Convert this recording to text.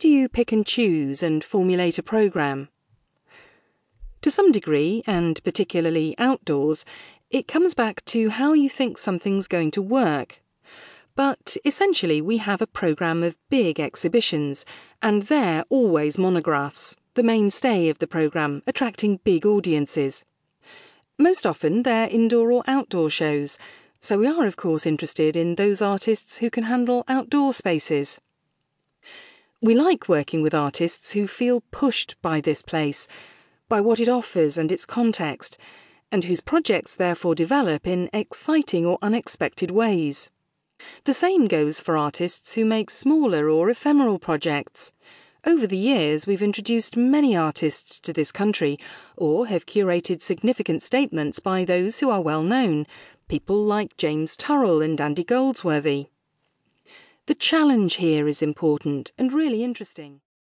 do you pick and choose and formulate a programme? To some degree, and particularly outdoors, it comes back to how you think something's going to work. But essentially, we have a programme of big exhibitions, and they're always monographs, the mainstay of the programme, attracting big audiences. Most often, they're indoor or outdoor shows, so we are, of course, interested in those artists who can handle outdoor spaces. We like working with artists who feel pushed by this place, by what it offers and its context, and whose projects therefore develop in exciting or unexpected ways. The same goes for artists who make smaller or ephemeral projects. Over the years, we've introduced many artists to this country, or have curated significant statements by those who are well known, people like James Turrell and Andy Goldsworthy. The challenge here is important and really interesting.